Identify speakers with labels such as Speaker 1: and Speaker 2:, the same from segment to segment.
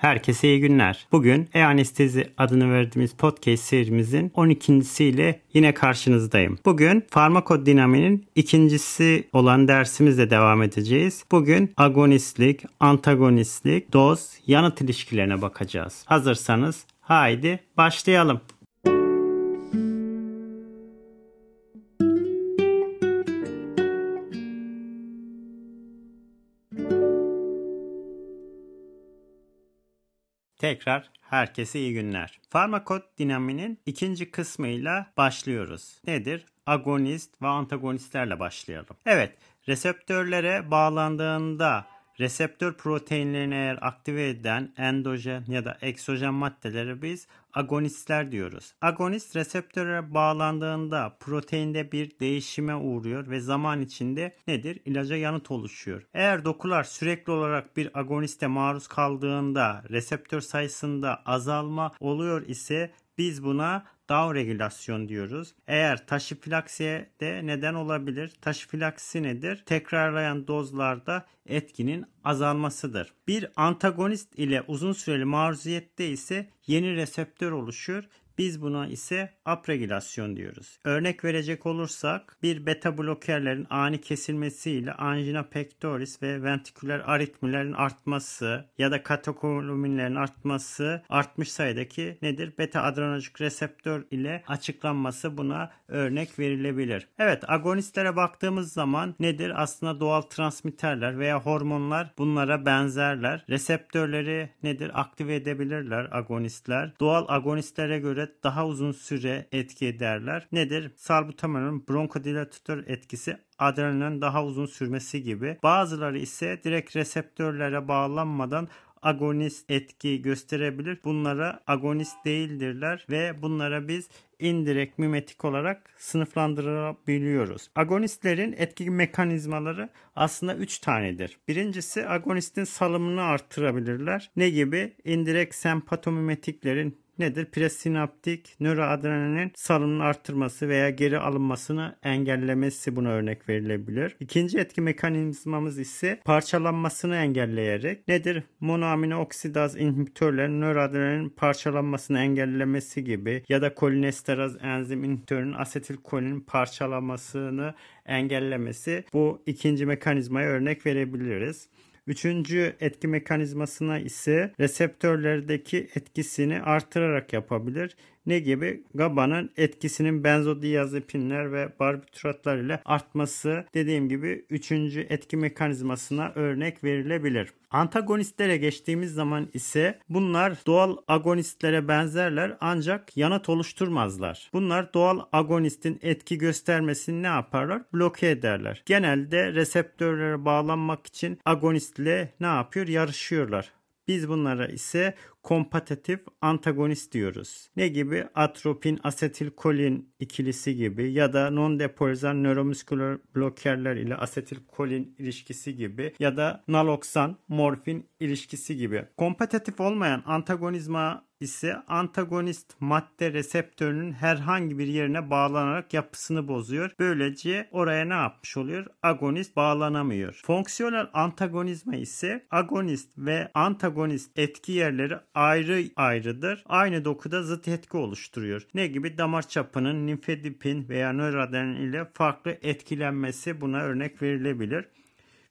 Speaker 1: Herkese iyi günler. Bugün e-anestezi adını verdiğimiz podcast serimizin 12.siyle yine karşınızdayım. Bugün farmakodinaminin ikincisi olan dersimizle devam edeceğiz. Bugün agonistlik, antagonistlik, doz, yanıt ilişkilerine bakacağız. Hazırsanız haydi başlayalım. Tekrar herkese iyi günler. Farmakodinaminin ikinci kısmıyla başlıyoruz. Nedir? Agonist ve antagonistlerle başlayalım. Evet, reseptörlere bağlandığında reseptör proteinlerini eğer aktive eden endojen ya da eksojen maddeleri biz agonistler diyoruz. Agonist reseptöre bağlandığında proteinde bir değişime uğruyor ve zaman içinde nedir? İlaca yanıt oluşuyor. Eğer dokular sürekli olarak bir agoniste maruz kaldığında reseptör sayısında azalma oluyor ise biz buna down regülasyon diyoruz. Eğer taşifilaksiye de neden olabilir. Taşifilaksi nedir? Tekrarlayan dozlarda etkinin azalmasıdır. Bir antagonist ile uzun süreli maruziyette ise yeni reseptör oluşur biz buna ise upregülasyon diyoruz. Örnek verecek olursak bir beta blokerlerin ani kesilmesiyle angina pectoris ve ventriküler aritmilerin artması ya da katekoluminlerin artması artmış sayıdaki nedir? Beta adrenerjik reseptör ile açıklanması buna örnek verilebilir. Evet agonistlere baktığımız zaman nedir? Aslında doğal transmitterler veya hormonlar bunlara benzerler. Reseptörleri nedir? Aktive edebilirler agonistler. Doğal agonistlere göre daha uzun süre etki ederler. Nedir? Salbutamolun bronkodilatör etkisi adrenalin daha uzun sürmesi gibi. Bazıları ise direkt reseptörlere bağlanmadan agonist etki gösterebilir. Bunlara agonist değildirler ve bunlara biz indirekt mimetik olarak sınıflandırabiliyoruz. Agonistlerin etki mekanizmaları aslında 3 tanedir. Birincisi agonistin salımını artırabilirler. Ne gibi? İndirekt sempatomimetiklerin nedir? Presinaptik nöroadrenalin salımının arttırması veya geri alınmasını engellemesi buna örnek verilebilir. İkinci etki mekanizmamız ise parçalanmasını engelleyerek nedir? Monoamino oksidaz inhibitörlerin nöroadrenalin parçalanmasını engellemesi gibi ya da kolinesteraz enzim inhibitörünün asetilkolinin parçalamasını engellemesi bu ikinci mekanizmaya örnek verebiliriz. Üçüncü etki mekanizmasına ise reseptörlerdeki etkisini artırarak yapabilir. Ne gibi? GABA'nın etkisinin benzodiazepinler ve barbituratlar ile artması dediğim gibi üçüncü etki mekanizmasına örnek verilebilir. Antagonistlere geçtiğimiz zaman ise bunlar doğal agonistlere benzerler ancak yanıt oluşturmazlar. Bunlar doğal agonistin etki göstermesini ne yaparlar? Bloke ederler. Genelde reseptörlere bağlanmak için agonistle ne yapıyor? Yarışıyorlar. Biz bunlara ise kompetitif antagonist diyoruz. Ne gibi? Atropin, asetilkolin ikilisi gibi ya da non-depolarizan nöromusküler blokerler ile asetilkolin ilişkisi gibi ya da naloksan, morfin ilişkisi gibi. Kompetitif olmayan antagonizma ise antagonist madde reseptörünün herhangi bir yerine bağlanarak yapısını bozuyor. Böylece oraya ne yapmış oluyor? Agonist bağlanamıyor. Fonksiyonel antagonizma ise agonist ve antagonist etki yerleri ayrı ayrıdır. Aynı dokuda zıt etki oluşturuyor. Ne gibi? Damar çapının nimfedipin veya nöroadrenaline ile farklı etkilenmesi buna örnek verilebilir.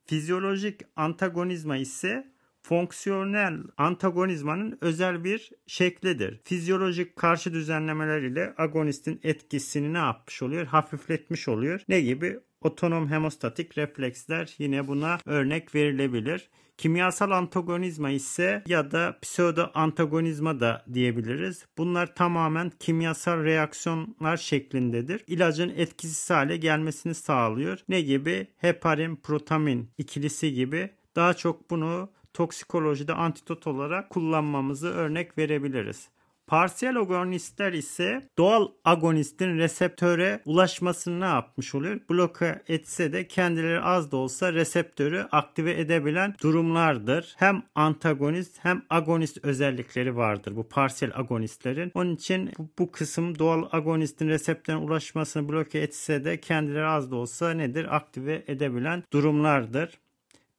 Speaker 1: Fizyolojik antagonizma ise fonksiyonel antagonizmanın özel bir şeklidir. Fizyolojik karşı düzenlemeler ile agonistin etkisini ne yapmış oluyor? Hafifletmiş oluyor. Ne gibi? Otonom hemostatik refleksler yine buna örnek verilebilir. Kimyasal antagonizma ise ya da pseudo antagonizma da diyebiliriz. Bunlar tamamen kimyasal reaksiyonlar şeklindedir. İlacın etkisiz hale gelmesini sağlıyor. Ne gibi? Heparin, protamin ikilisi gibi. Daha çok bunu toksikolojide antidot olarak kullanmamızı örnek verebiliriz. Parsiyel agonistler ise doğal agonistin reseptöre ulaşmasını ne yapmış oluyor? Bloke etse de kendileri az da olsa reseptörü aktive edebilen durumlardır. Hem antagonist hem agonist özellikleri vardır bu parsiyel agonistlerin. Onun için bu, bu kısım doğal agonistin reseptörüne ulaşmasını bloke etse de kendileri az da olsa nedir? Aktive edebilen durumlardır.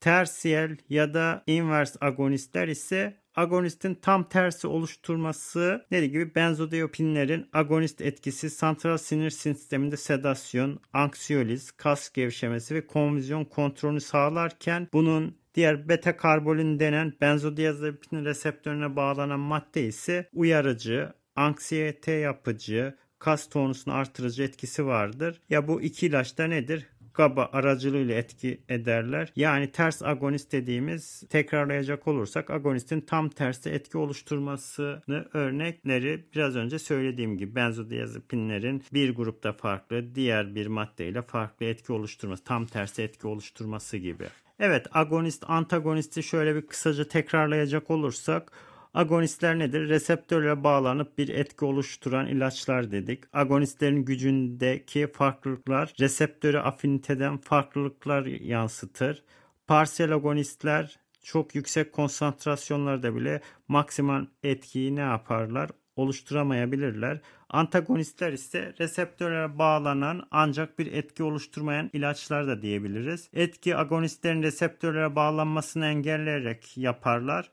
Speaker 1: Tersiyel ya da inverse agonistler ise agonistin tam tersi oluşturması dediği gibi benzodiazepinlerin agonist etkisi santral sinir sisteminde sedasyon, anksiyoliz, kas gevşemesi ve konvizyon kontrolünü sağlarken bunun Diğer beta karbolin denen benzodiazepin reseptörüne bağlanan madde ise uyarıcı, anksiyete yapıcı, kas tonusunu artırıcı etkisi vardır. Ya bu iki ilaçta nedir? GABA aracılığıyla etki ederler. Yani ters agonist dediğimiz tekrarlayacak olursak agonistin tam tersi etki oluşturmasını örnekleri biraz önce söylediğim gibi benzodiazepinlerin bir grupta farklı diğer bir maddeyle farklı etki oluşturması tam tersi etki oluşturması gibi. Evet agonist antagonisti şöyle bir kısaca tekrarlayacak olursak Agonistler nedir? Reseptörle bağlanıp bir etki oluşturan ilaçlar dedik. Agonistlerin gücündeki farklılıklar reseptöre afiniteden farklılıklar yansıtır. Parsiyel agonistler çok yüksek konsantrasyonlarda bile maksimal etkiyi ne yaparlar? oluşturamayabilirler. Antagonistler ise reseptöre bağlanan ancak bir etki oluşturmayan ilaçlar da diyebiliriz. Etki agonistlerin reseptörlere bağlanmasını engelleyerek yaparlar.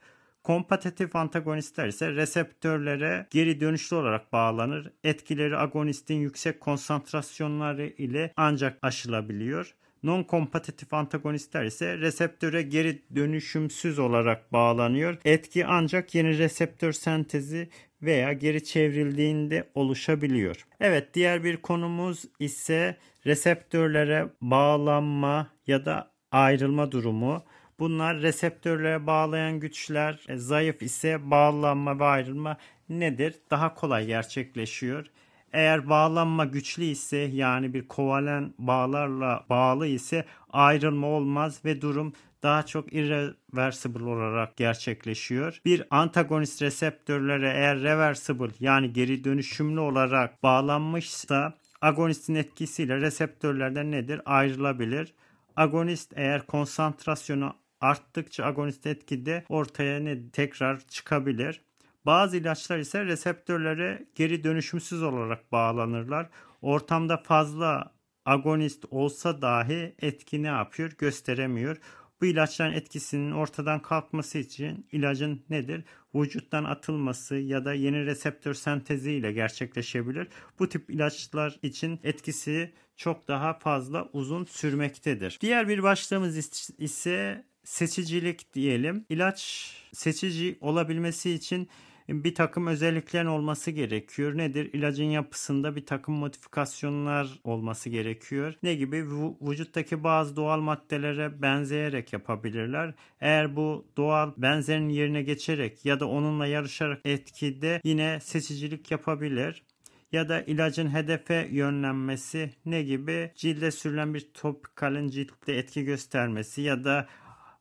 Speaker 1: Kompetitif antagonistler ise reseptörlere geri dönüşlü olarak bağlanır. Etkileri agonistin yüksek konsantrasyonları ile ancak aşılabiliyor. Non-kompetitif antagonistler ise reseptöre geri dönüşümsüz olarak bağlanıyor. Etki ancak yeni reseptör sentezi veya geri çevrildiğinde oluşabiliyor. Evet diğer bir konumuz ise reseptörlere bağlanma ya da ayrılma durumu. Bunlar reseptörlere bağlayan güçler e, zayıf ise bağlanma ve ayrılma nedir? Daha kolay gerçekleşiyor. Eğer bağlanma güçlü ise yani bir kovalen bağlarla bağlı ise ayrılma olmaz ve durum daha çok irreversible olarak gerçekleşiyor. Bir antagonist reseptörlere eğer reversible yani geri dönüşümlü olarak bağlanmışsa agonistin etkisiyle reseptörlerden nedir? Ayrılabilir. Agonist eğer konsantrasyonu arttıkça agonist etki de ortaya ne tekrar çıkabilir. Bazı ilaçlar ise reseptörlere geri dönüşümsüz olarak bağlanırlar. Ortamda fazla agonist olsa dahi etki ne yapıyor? Gösteremiyor. Bu ilaçların etkisinin ortadan kalkması için ilacın nedir? Vücuttan atılması ya da yeni reseptör sentezi ile gerçekleşebilir. Bu tip ilaçlar için etkisi çok daha fazla uzun sürmektedir. Diğer bir başlığımız ise seçicilik diyelim. İlaç seçici olabilmesi için bir takım özelliklerin olması gerekiyor. Nedir? İlacın yapısında bir takım modifikasyonlar olması gerekiyor. Ne gibi? Vücuttaki bazı doğal maddelere benzeyerek yapabilirler. Eğer bu doğal benzerin yerine geçerek ya da onunla yarışarak etkide yine seçicilik yapabilir ya da ilacın hedefe yönlenmesi ne gibi cilde sürülen bir topikalın ciltte etki göstermesi ya da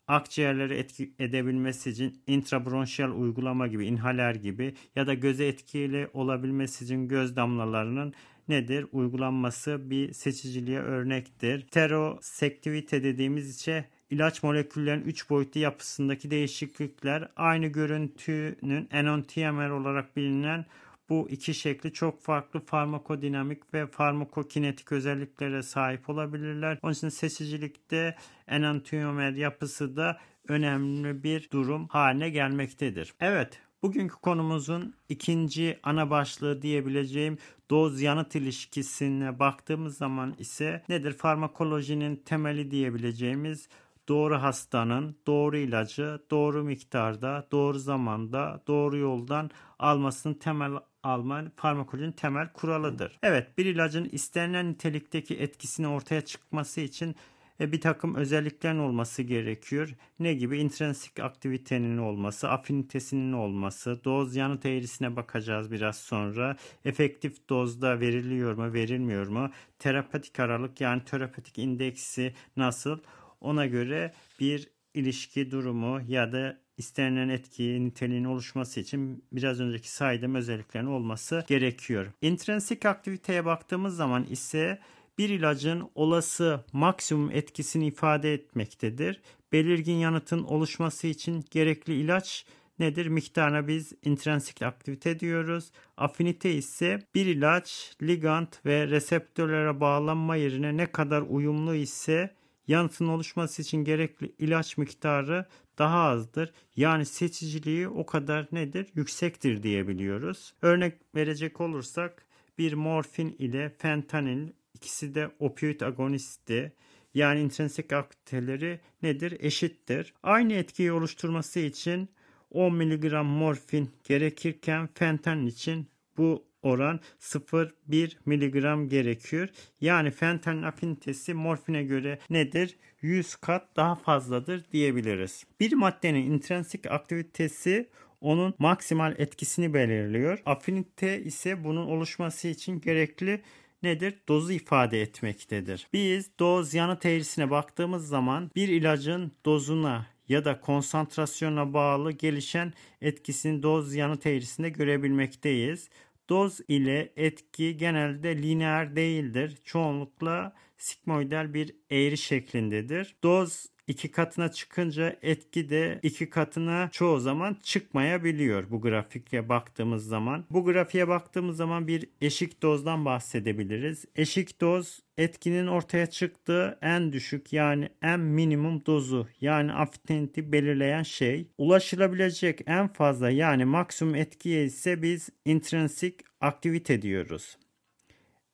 Speaker 1: akciğerleri etki edebilmesi için intrabronşiyal uygulama gibi, inhaler gibi ya da göze etkili olabilmesi için göz damlalarının nedir? Uygulanması bir seçiciliğe örnektir. Terosektivite dediğimiz için ilaç moleküllerin 3 boyutlu yapısındaki değişiklikler aynı görüntünün enantiomer olarak bilinen bu iki şekli çok farklı farmakodinamik ve farmakokinetik özelliklere sahip olabilirler. Onun için seçicilikte enantiyomer yapısı da önemli bir durum haline gelmektedir. Evet, Bugünkü konumuzun ikinci ana başlığı diyebileceğim doz yanıt ilişkisine baktığımız zaman ise nedir? Farmakolojinin temeli diyebileceğimiz doğru hastanın doğru ilacı doğru miktarda, doğru zamanda, doğru yoldan almasının temel Alman farmakolojinin temel kuralıdır. Evet bir ilacın istenilen nitelikteki etkisini ortaya çıkması için e, bir takım özelliklerin olması gerekiyor. Ne gibi? Intrinsik aktivitenin olması, afinitesinin olması, doz yanıt eğrisine bakacağız biraz sonra. Efektif dozda veriliyor mu, verilmiyor mu? Terapetik aralık yani terapetik indeksi nasıl? Ona göre bir ilişki durumu ya da istenilen etki niteliğinin oluşması için biraz önceki saydığım özelliklerin olması gerekiyor. Intrinsik aktiviteye baktığımız zaman ise bir ilacın olası maksimum etkisini ifade etmektedir. Belirgin yanıtın oluşması için gerekli ilaç nedir? Miktarına biz intrinsik aktivite diyoruz. Afinite ise bir ilaç ligand ve reseptörlere bağlanma yerine ne kadar uyumlu ise yanıtın oluşması için gerekli ilaç miktarı daha azdır. Yani seçiciliği o kadar nedir? Yüksektir diyebiliyoruz. Örnek verecek olursak bir morfin ile fentanil ikisi de opioid agonisti. Yani intrinsik aktiviteleri nedir? Eşittir. Aynı etkiyi oluşturması için 10 mg morfin gerekirken fentanil için bu oran 0,1 mg gerekiyor. Yani fentanil afinitesi morfine göre nedir? 100 kat daha fazladır diyebiliriz. Bir maddenin intrinsik aktivitesi onun maksimal etkisini belirliyor. Afinite ise bunun oluşması için gerekli nedir? Dozu ifade etmektedir. Biz doz yanıt eğrisine baktığımız zaman bir ilacın dozuna ya da konsantrasyona bağlı gelişen etkisini doz yanıt eğrisinde görebilmekteyiz. Doz ile etki genelde lineer değildir. Çoğunlukla sigmoidal bir eğri şeklindedir. Doz iki katına çıkınca etki de iki katına çoğu zaman çıkmayabiliyor bu grafiğe baktığımız zaman. Bu grafiğe baktığımız zaman bir eşik dozdan bahsedebiliriz. Eşik doz etkinin ortaya çıktığı en düşük yani en minimum dozu yani afiniti belirleyen şey. Ulaşılabilecek en fazla yani maksimum etkiye ise biz intrinsik aktivite diyoruz.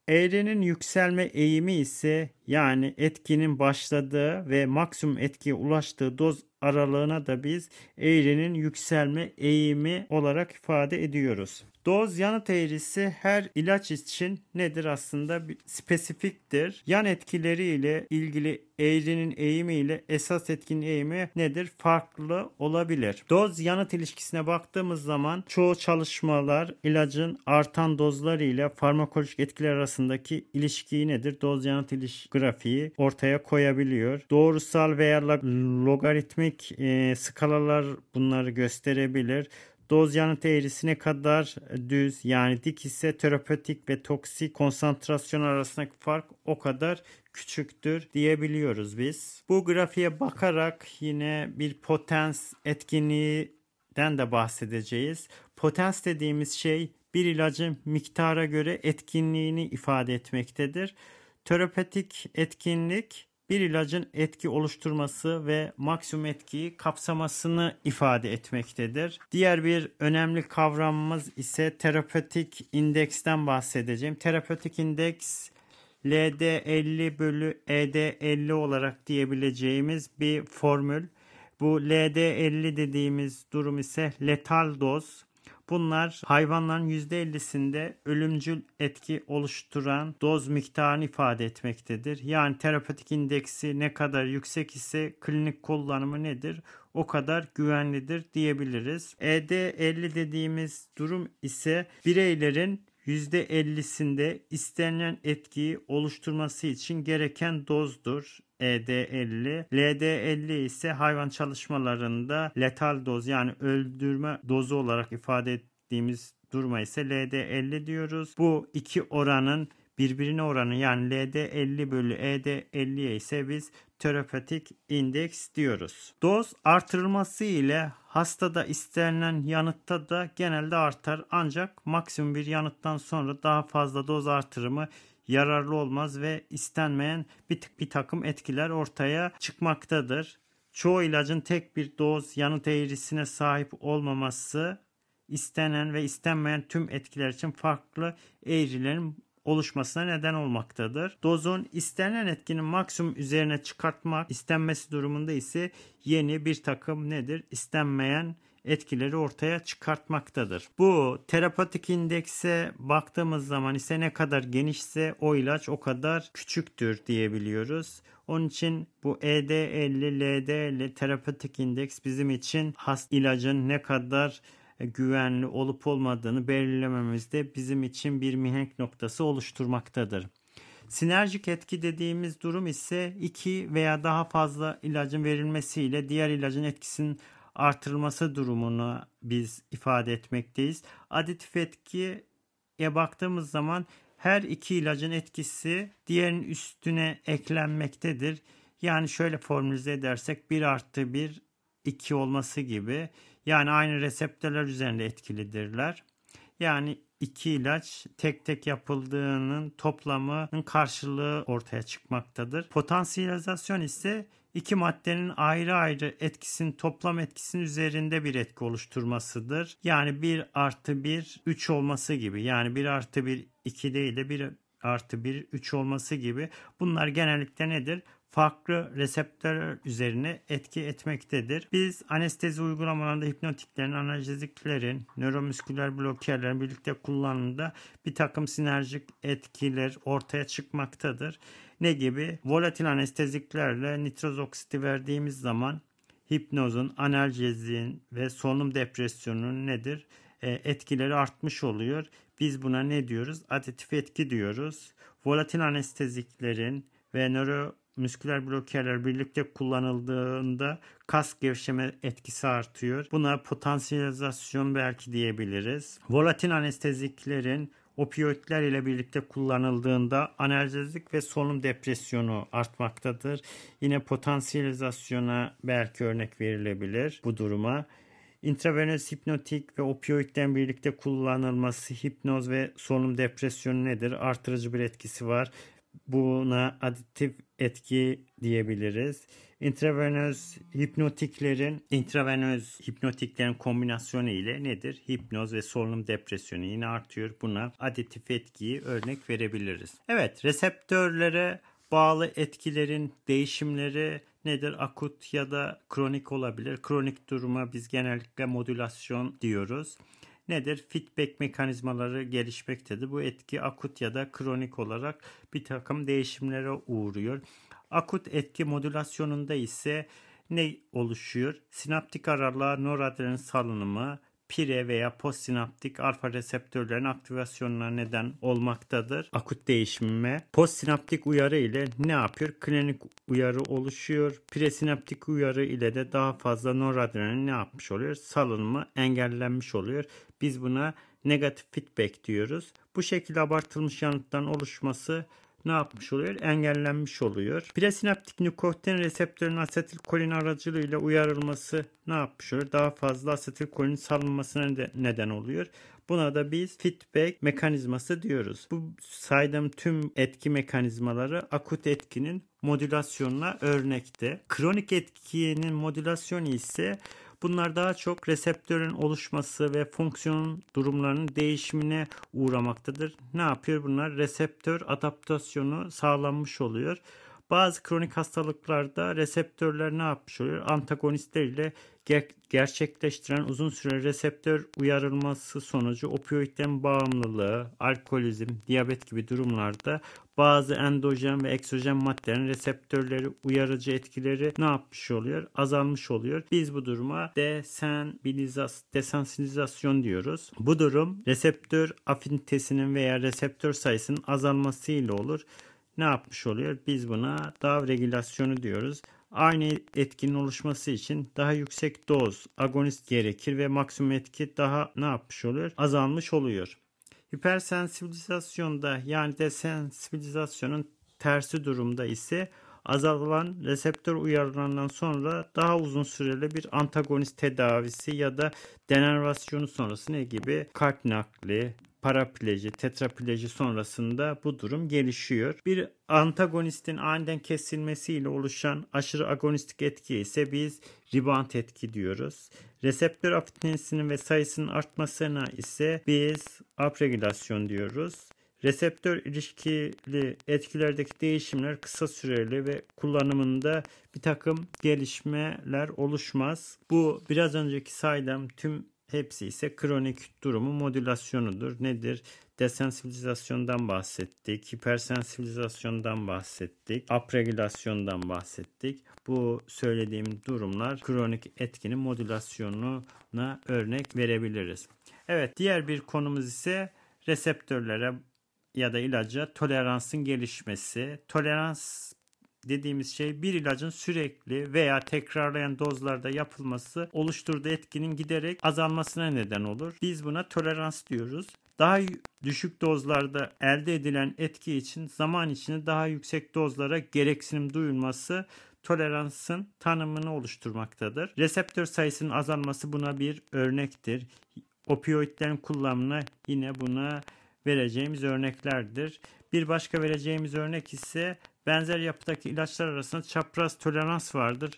Speaker 1: Eğrinin yükselme eğimi ise yani etkinin başladığı ve maksimum etkiye ulaştığı doz aralığına da biz eğrinin yükselme eğimi olarak ifade ediyoruz. Doz yanıt eğrisi her ilaç için nedir aslında? Spesifiktir. Yan etkileri ile ilgili eğrinin eğimi ile esas etkinin eğimi nedir? Farklı olabilir. Doz yanıt ilişkisine baktığımız zaman çoğu çalışmalar ilacın artan dozları ile farmakolojik etkiler arasındaki ilişkiyi nedir? Doz yanıt ilişki grafiği ortaya koyabiliyor. Doğrusal veya logaritmik e, skalalar bunları gösterebilir. Doz yanıt eğrisi ne kadar düz yani dik ise terapötik ve toksik konsantrasyon arasındaki fark o kadar küçüktür diyebiliyoruz biz. Bu grafiğe bakarak yine bir potens etkinliğinden de bahsedeceğiz. Potens dediğimiz şey bir ilacın miktara göre etkinliğini ifade etmektedir. Terapötik etkinlik bir ilacın etki oluşturması ve maksimum etkiyi kapsamasını ifade etmektedir. Diğer bir önemli kavramımız ise terapötik indeksten bahsedeceğim. Terapötik indeks LD50 bölü ED50 olarak diyebileceğimiz bir formül. Bu LD50 dediğimiz durum ise letal doz. Bunlar hayvanların %50'sinde ölümcül etki oluşturan doz miktarını ifade etmektedir. Yani terapötik indeksi ne kadar yüksek ise klinik kullanımı nedir? O kadar güvenlidir diyebiliriz. ED50 dediğimiz durum ise bireylerin %50'sinde istenilen etkiyi oluşturması için gereken dozdur. ED50. LD50 ise hayvan çalışmalarında letal doz yani öldürme dozu olarak ifade ettiğimiz duruma ise LD50 diyoruz. Bu iki oranın birbirine oranı yani LD50 bölü ED50'ye ise biz terapötik indeks diyoruz. Doz artırılması ile hastada istenilen yanıtta da genelde artar ancak maksimum bir yanıttan sonra daha fazla doz artırımı yararlı olmaz ve istenmeyen bir, tık bir takım etkiler ortaya çıkmaktadır. Çoğu ilacın tek bir doz yanıt eğrisine sahip olmaması istenen ve istenmeyen tüm etkiler için farklı eğrilerin oluşmasına neden olmaktadır. Dozun istenen etkinin maksimum üzerine çıkartmak istenmesi durumunda ise yeni bir takım nedir? İstenmeyen etkileri ortaya çıkartmaktadır. Bu terapatik indekse baktığımız zaman ise ne kadar genişse o ilaç o kadar küçüktür diyebiliyoruz. Onun için bu ED50, LD50 terapatik indeks bizim için hast ilacın ne kadar güvenli olup olmadığını belirlememizde bizim için bir mihenk noktası oluşturmaktadır. Sinerjik etki dediğimiz durum ise iki veya daha fazla ilacın verilmesiyle diğer ilacın etkisinin artırılması durumunu biz ifade etmekteyiz. Aditif etkiye baktığımız zaman her iki ilacın etkisi diğerinin üstüne eklenmektedir. Yani şöyle formülize edersek 1 artı 1 2 olması gibi. Yani aynı reseptörler üzerinde etkilidirler. Yani iki ilaç tek tek yapıldığının toplamının karşılığı ortaya çıkmaktadır. Potansiyelizasyon ise iki maddenin ayrı ayrı etkisinin toplam etkisinin üzerinde bir etki oluşturmasıdır. Yani 1 artı 1 3 olması gibi. Yani 1 artı 1 2 değil de 1 artı 1 3 olması gibi. Bunlar genellikle nedir? Farklı reseptörler üzerine etki etmektedir. Biz anestezi uygulamalarında hipnotiklerin, analjeziklerin, nöromüsküler blokerlerin birlikte kullanımında bir takım sinerjik etkiler ortaya çıkmaktadır. Ne gibi? Volatil anesteziklerle nitroz oksiti verdiğimiz zaman hipnozun, analjezin ve solunum depresyonunun nedir? E, etkileri artmış oluyor. Biz buna ne diyoruz? Aditif etki diyoruz. Volatil anesteziklerin ve nöro müsküler blokerler birlikte kullanıldığında kas gevşeme etkisi artıyor. Buna potansiyelizasyon belki diyebiliriz. Volatil anesteziklerin opioidler ile birlikte kullanıldığında analjezik ve solunum depresyonu artmaktadır. Yine potansiyelizasyona belki örnek verilebilir bu duruma. İntravenöz hipnotik ve opioidden birlikte kullanılması hipnoz ve solunum depresyonu nedir? Artırıcı bir etkisi var. Buna aditif etki diyebiliriz. İntravenöz hipnotiklerin intravenöz hipnotiklerin kombinasyonu ile nedir? Hipnoz ve solunum depresyonu yine artıyor. Buna aditif etkiyi örnek verebiliriz. Evet, reseptörlere bağlı etkilerin değişimleri nedir? Akut ya da kronik olabilir. Kronik duruma biz genellikle modülasyon diyoruz nedir? Feedback mekanizmaları gelişmektedir. Bu etki akut ya da kronik olarak bir takım değişimlere uğruyor. Akut etki modülasyonunda ise ne oluşuyor? Sinaptik aralığa noradrenalin salınımı, pire veya postsinaptik alfa reseptörlerin aktivasyonuna neden olmaktadır. Akut değişime postsinaptik uyarı ile ne yapıyor? Klinik uyarı oluşuyor. Presinaptik uyarı ile de daha fazla noradrenalin ne yapmış oluyor? Salınımı engellenmiş oluyor. Biz buna negatif feedback diyoruz. Bu şekilde abartılmış yanıttan oluşması ne yapmış oluyor? Engellenmiş oluyor. Presinaptik nikotin reseptörünün asetilkolin aracılığıyla uyarılması ne yapmış oluyor? Daha fazla asetilkolin salınmasına neden oluyor. Buna da biz feedback mekanizması diyoruz. Bu saydığım tüm etki mekanizmaları akut etkinin modülasyonuna örnekte. Kronik etkinin modülasyonu ise Bunlar daha çok reseptörün oluşması ve fonksiyon durumlarının değişimine uğramaktadır. Ne yapıyor bunlar? Reseptör adaptasyonu sağlanmış oluyor. Bazı kronik hastalıklarda reseptörler ne yapmış oluyor? Antagonistler ile ger- gerçekleştiren uzun süre reseptör uyarılması sonucu opioidden bağımlılığı, alkolizm, diyabet gibi durumlarda bazı endojen ve eksojen maddelerin reseptörleri uyarıcı etkileri ne yapmış oluyor? Azalmış oluyor. Biz bu duruma desensibilizasyon diyoruz. Bu durum reseptör afinitesinin veya reseptör sayısının azalması ile olur ne yapmış oluyor? Biz buna DAV regülasyonu diyoruz. Aynı etkinin oluşması için daha yüksek doz agonist gerekir ve maksimum etki daha ne yapmış oluyor? Azalmış oluyor. Hipersensibilizasyonda yani desensibilizasyonun tersi durumda ise azalan reseptör uyarılarından sonra daha uzun süreli bir antagonist tedavisi ya da denervasyonu sonrası ne gibi kalp nakli, parapleji, tetrapleji sonrasında bu durum gelişiyor. Bir antagonistin aniden kesilmesiyle oluşan aşırı agonistik etki ise biz rebound etki diyoruz. Reseptör afinitesinin ve sayısının artmasına ise biz upregülasyon diyoruz. Reseptör ilişkili etkilerdeki değişimler kısa süreli ve kullanımında bir takım gelişmeler oluşmaz. Bu biraz önceki saydığım tüm Hepsi ise kronik durumu modülasyonudur. Nedir? Desensibilizasyondan bahsettik, hipersensibilizasyondan bahsettik, apregülasyondan bahsettik. Bu söylediğim durumlar kronik etkinin modülasyonuna örnek verebiliriz. Evet, diğer bir konumuz ise reseptörlere ya da ilaca toleransın gelişmesi. Tolerans dediğimiz şey bir ilacın sürekli veya tekrarlayan dozlarda yapılması oluşturduğu etkinin giderek azalmasına neden olur. Biz buna tolerans diyoruz. Daha düşük dozlarda elde edilen etki için zaman içinde daha yüksek dozlara gereksinim duyulması toleransın tanımını oluşturmaktadır. Reseptör sayısının azalması buna bir örnektir. Opioidlerin kullanımına yine buna vereceğimiz örneklerdir. Bir başka vereceğimiz örnek ise benzer yapıdaki ilaçlar arasında çapraz tolerans vardır.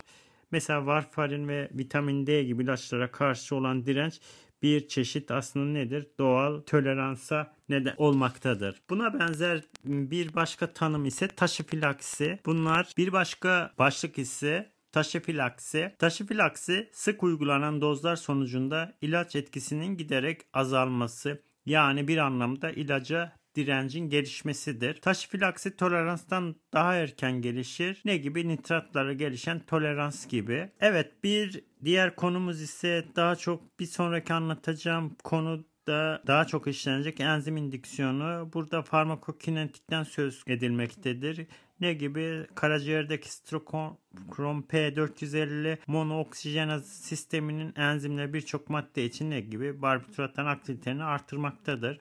Speaker 1: Mesela varfarin ve vitamin D gibi ilaçlara karşı olan direnç bir çeşit aslında nedir? Doğal toleransa neden olmaktadır. Buna benzer bir başka tanım ise taşifilaksi. Bunlar bir başka başlık ise taşifilaksi. Taşifilaksi sık uygulanan dozlar sonucunda ilaç etkisinin giderek azalması yani bir anlamda ilaca direncin gelişmesidir. Taşifilaksi toleranstan daha erken gelişir. Ne gibi? Nitratlara gelişen tolerans gibi. Evet bir diğer konumuz ise daha çok bir sonraki anlatacağım konu da daha çok işlenecek enzim indüksiyonu. Burada farmakokinetikten söz edilmektedir. Ne gibi? Karaciğerdeki strokrom P450 monooksijenaz sisteminin enzimle birçok madde için ne gibi? Barbituratların aktivitelerini artırmaktadır.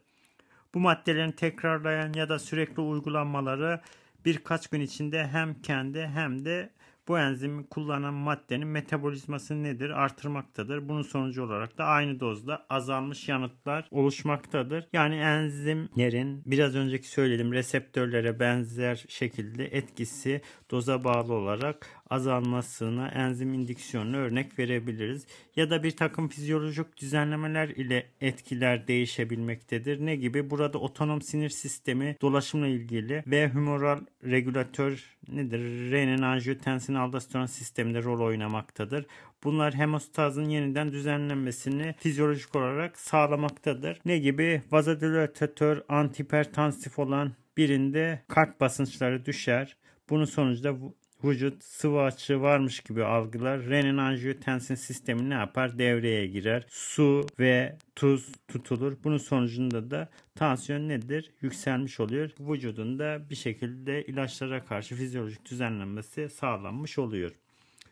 Speaker 1: Bu maddelerin tekrarlayan ya da sürekli uygulanmaları birkaç gün içinde hem kendi hem de bu enzimi kullanan maddenin metabolizması nedir? Artırmaktadır. Bunun sonucu olarak da aynı dozda azalmış yanıtlar oluşmaktadır. Yani enzimlerin biraz önceki söylediğim reseptörlere benzer şekilde etkisi doza bağlı olarak azalmasına enzim indüksiyonuna örnek verebiliriz. Ya da bir takım fizyolojik düzenlemeler ile etkiler değişebilmektedir. Ne gibi? Burada otonom sinir sistemi dolaşımla ilgili ve humoral regülatör nedir? Renin, angiotensin, aldosteron sisteminde rol oynamaktadır. Bunlar hemostazın yeniden düzenlenmesini fizyolojik olarak sağlamaktadır. Ne gibi? Vazodilatatör, antihipertansif olan birinde kalp basınçları düşer. Bunun sonucunda vücut sıvı açığı varmış gibi algılar. Renin angiotensin sistemi ne yapar? Devreye girer. Su ve tuz tutulur. Bunun sonucunda da tansiyon nedir? Yükselmiş oluyor. Vücudunda bir şekilde ilaçlara karşı fizyolojik düzenlenmesi sağlanmış oluyor.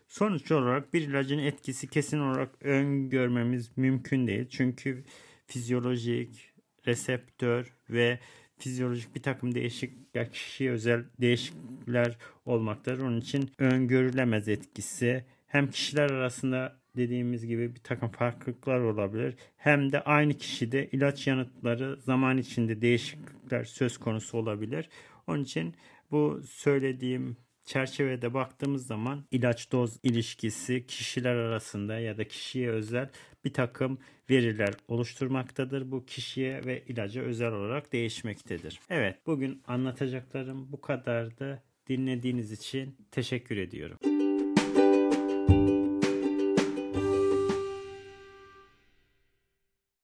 Speaker 1: Sonuç olarak bir ilacın etkisi kesin olarak öngörmemiz mümkün değil. Çünkü fizyolojik, reseptör ve fizyolojik bir takım değişiklikler, kişiye özel değişiklikler olmaktadır. Onun için öngörülemez etkisi hem kişiler arasında dediğimiz gibi bir takım farklılıklar olabilir. Hem de aynı kişide ilaç yanıtları zaman içinde değişiklikler söz konusu olabilir. Onun için bu söylediğim çerçevede baktığımız zaman ilaç doz ilişkisi kişiler arasında ya da kişiye özel bir takım veriler oluşturmaktadır. Bu kişiye ve ilaca özel olarak değişmektedir. Evet bugün anlatacaklarım bu kadardı. Dinlediğiniz için teşekkür ediyorum.